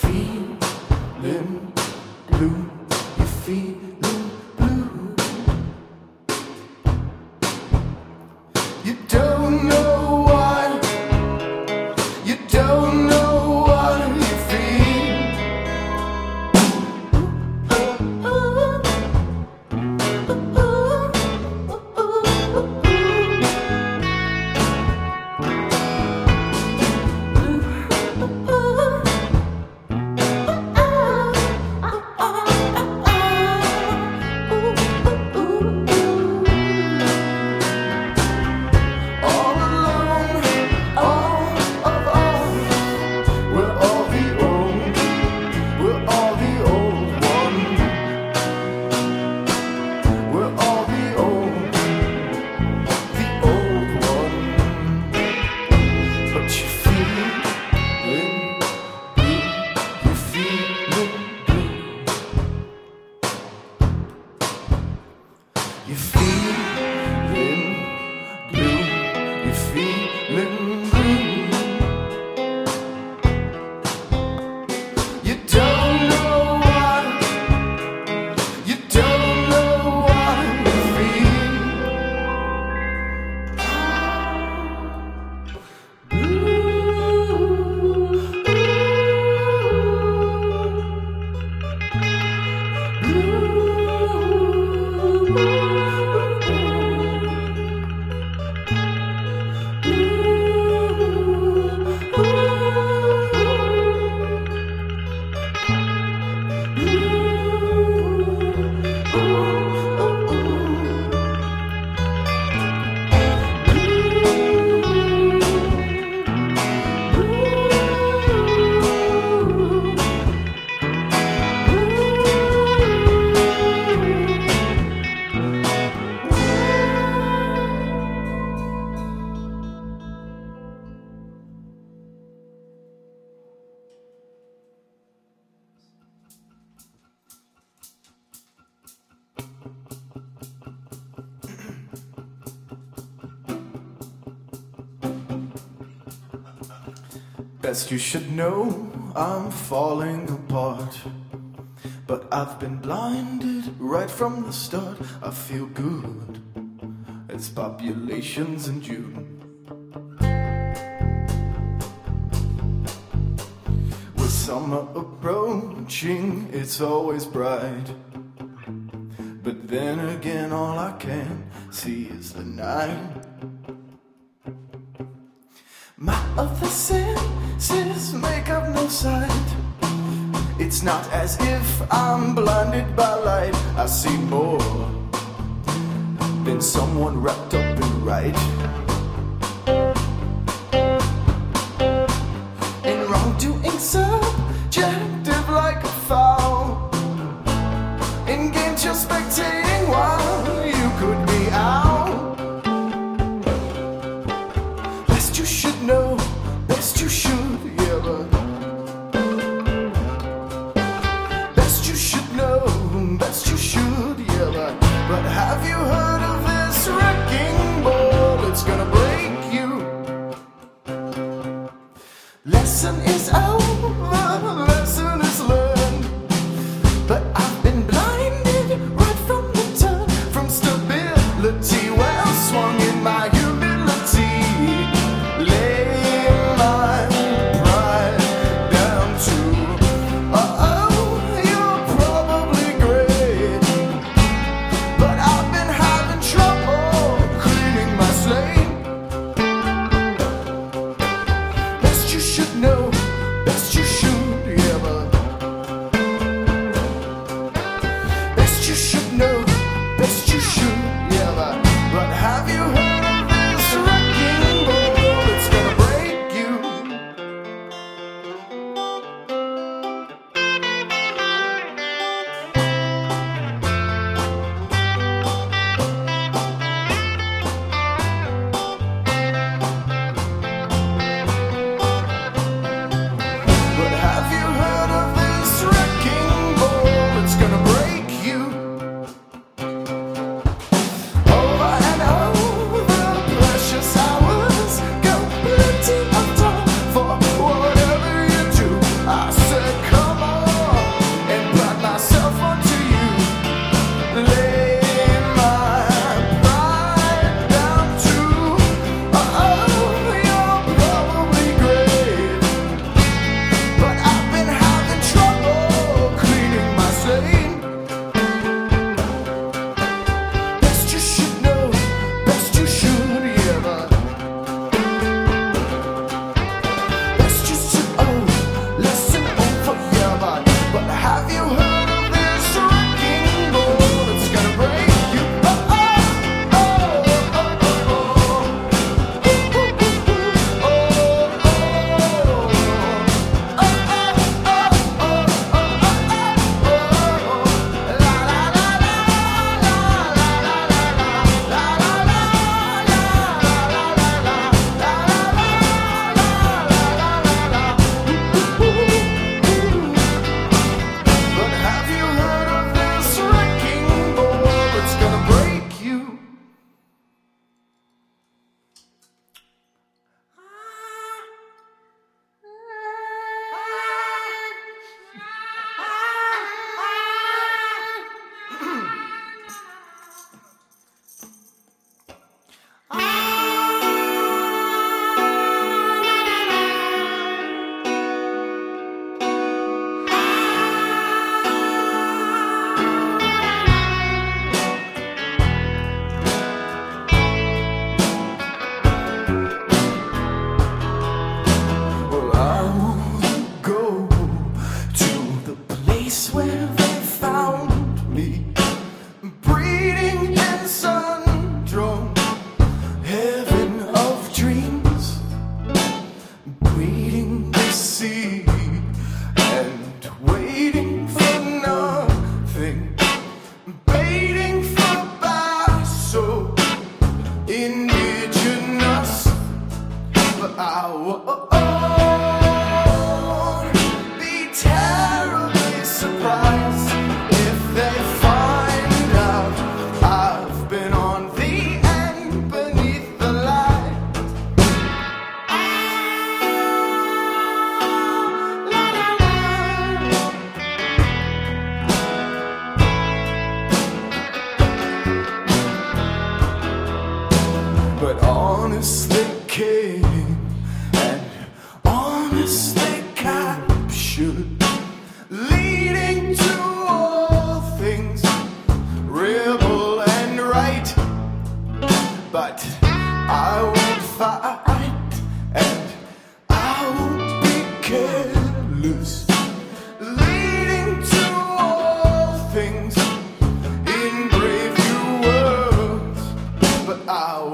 fim. you should know I'm falling apart. But I've been blinded right from the start. I feel good. It's populations in June. With summer approaching, it's always bright. But then again, all I can see is the night. My other senses make up no sight. It's not as if I'm blinded by light. I see more than someone wrapped up in right.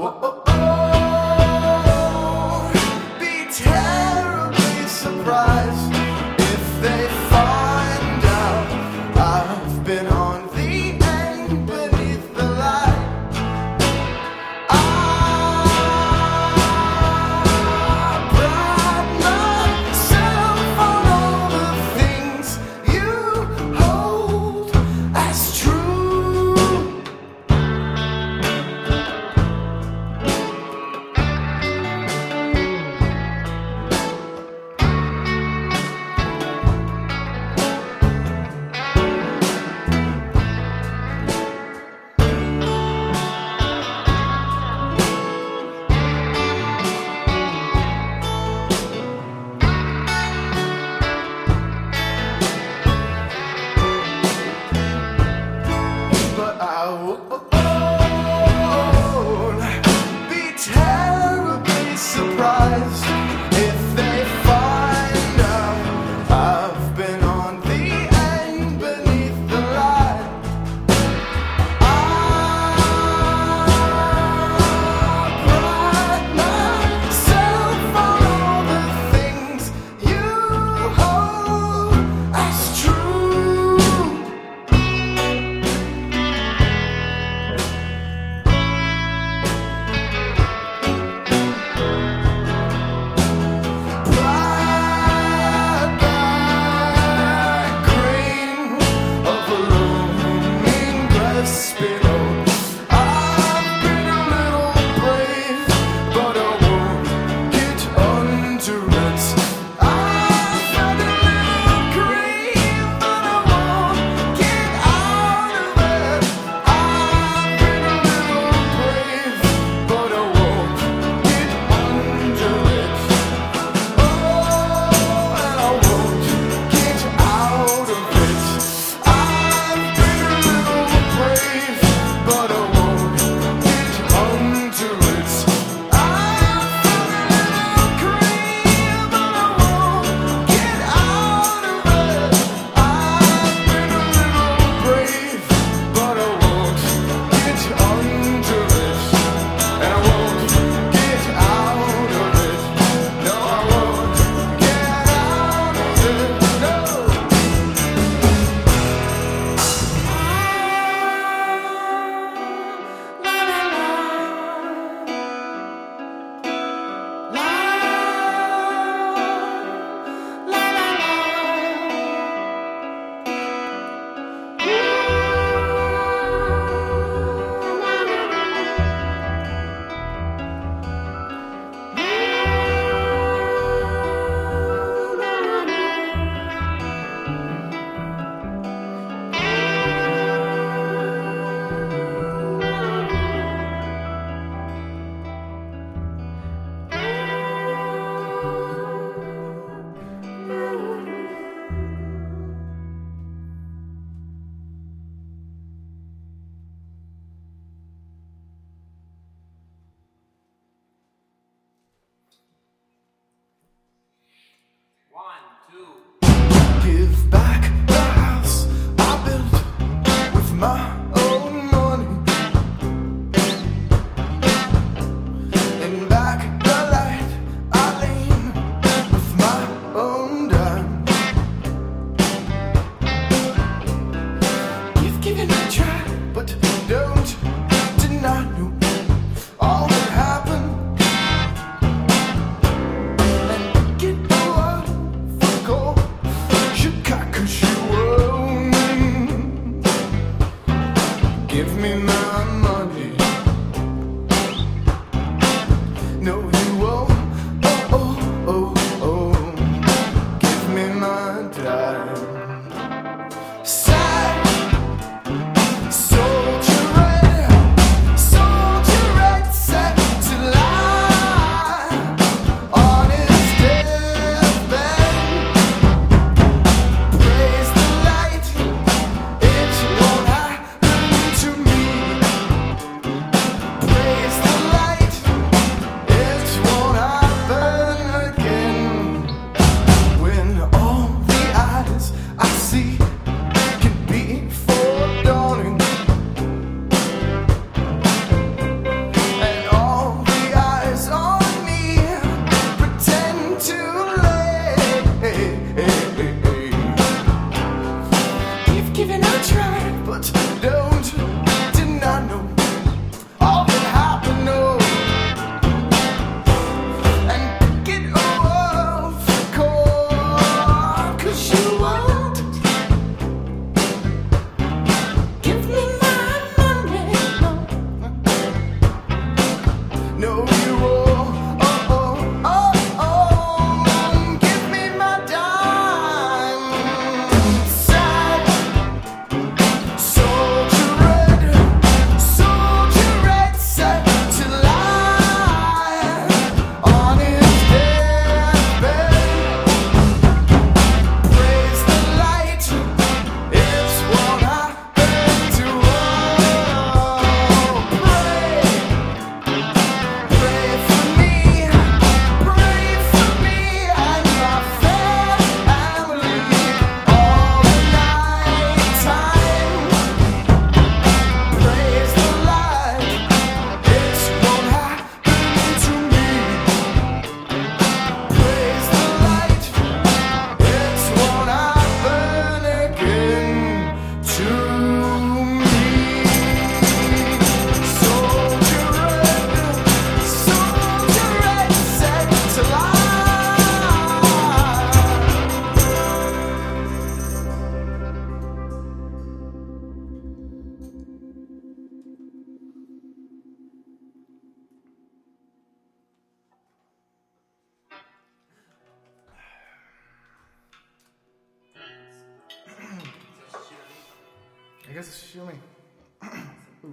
oh, oh, oh.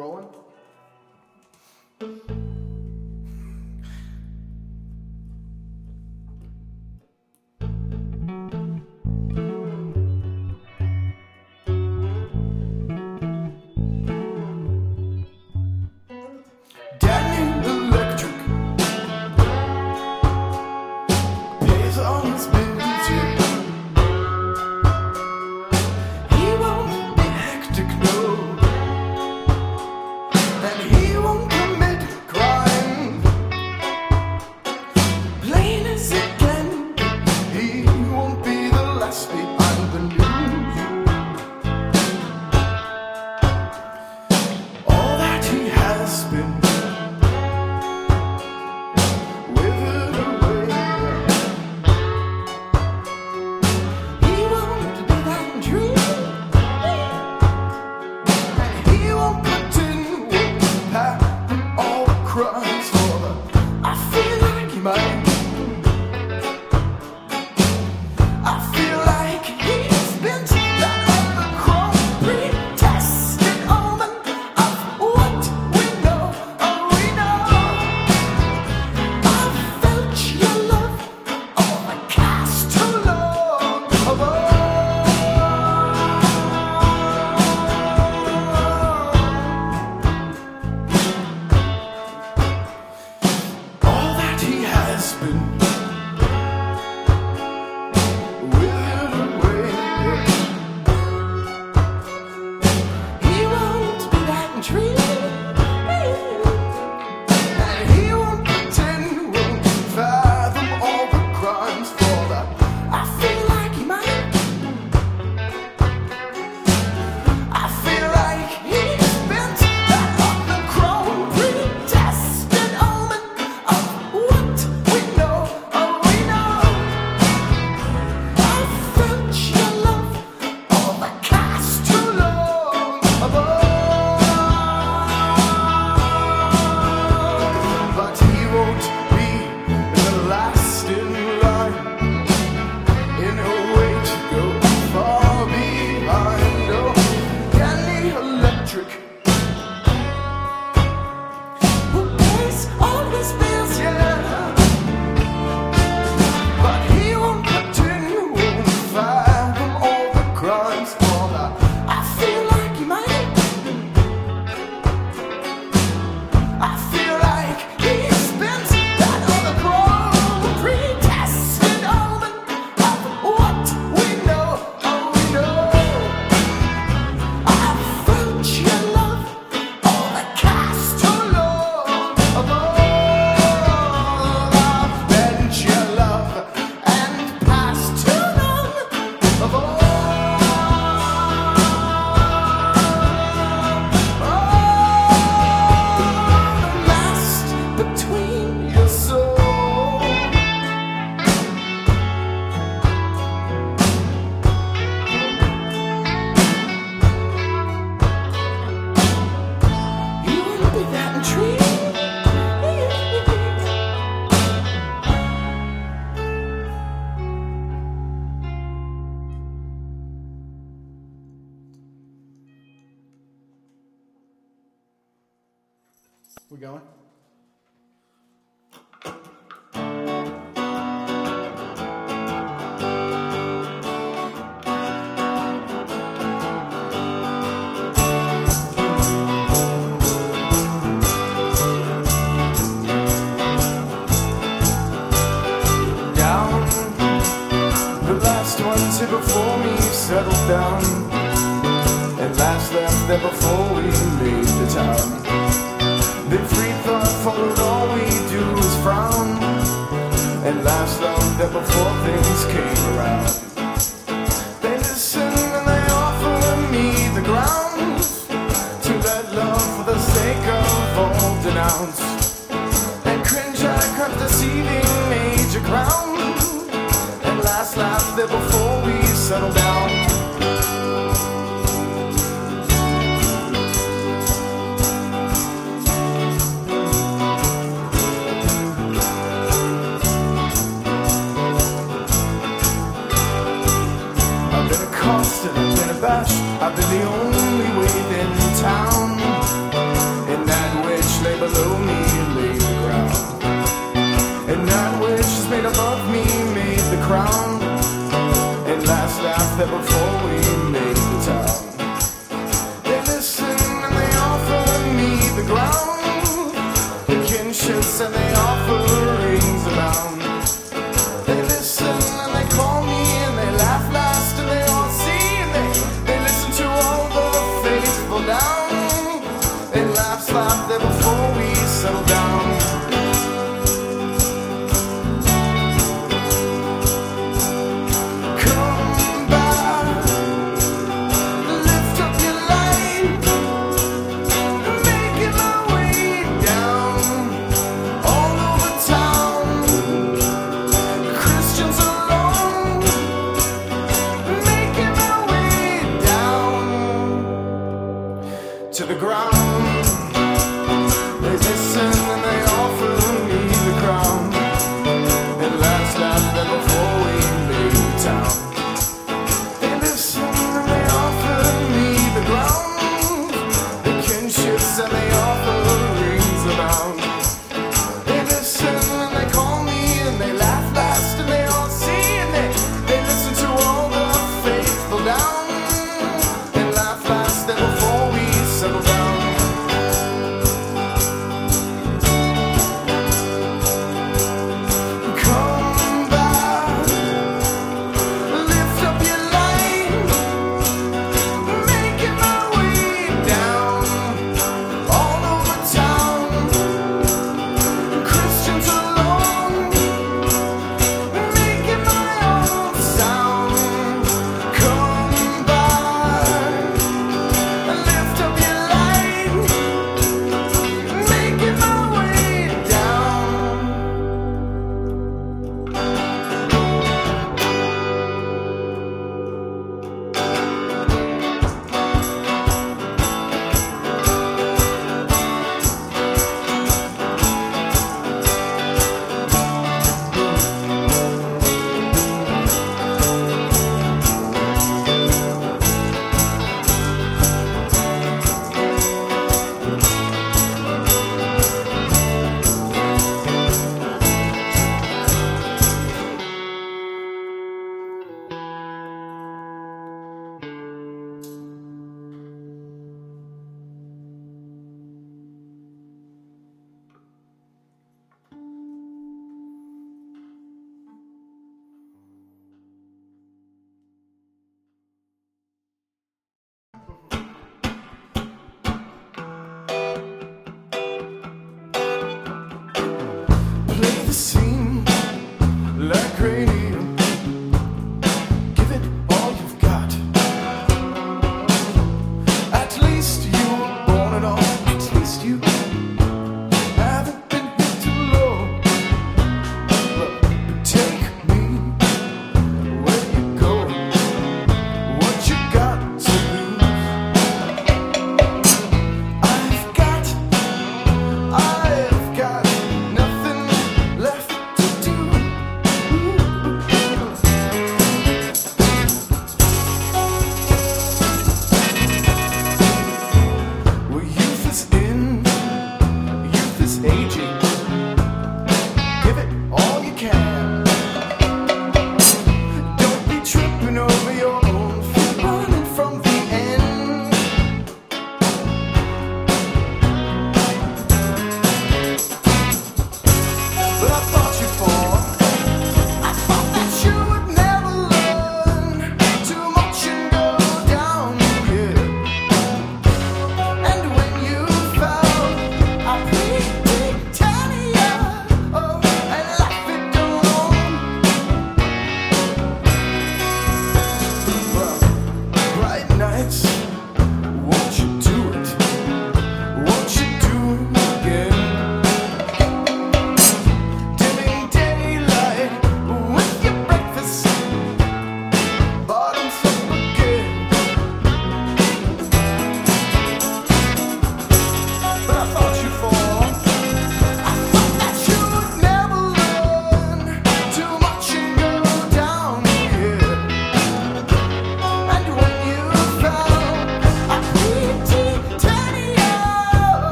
Rolling?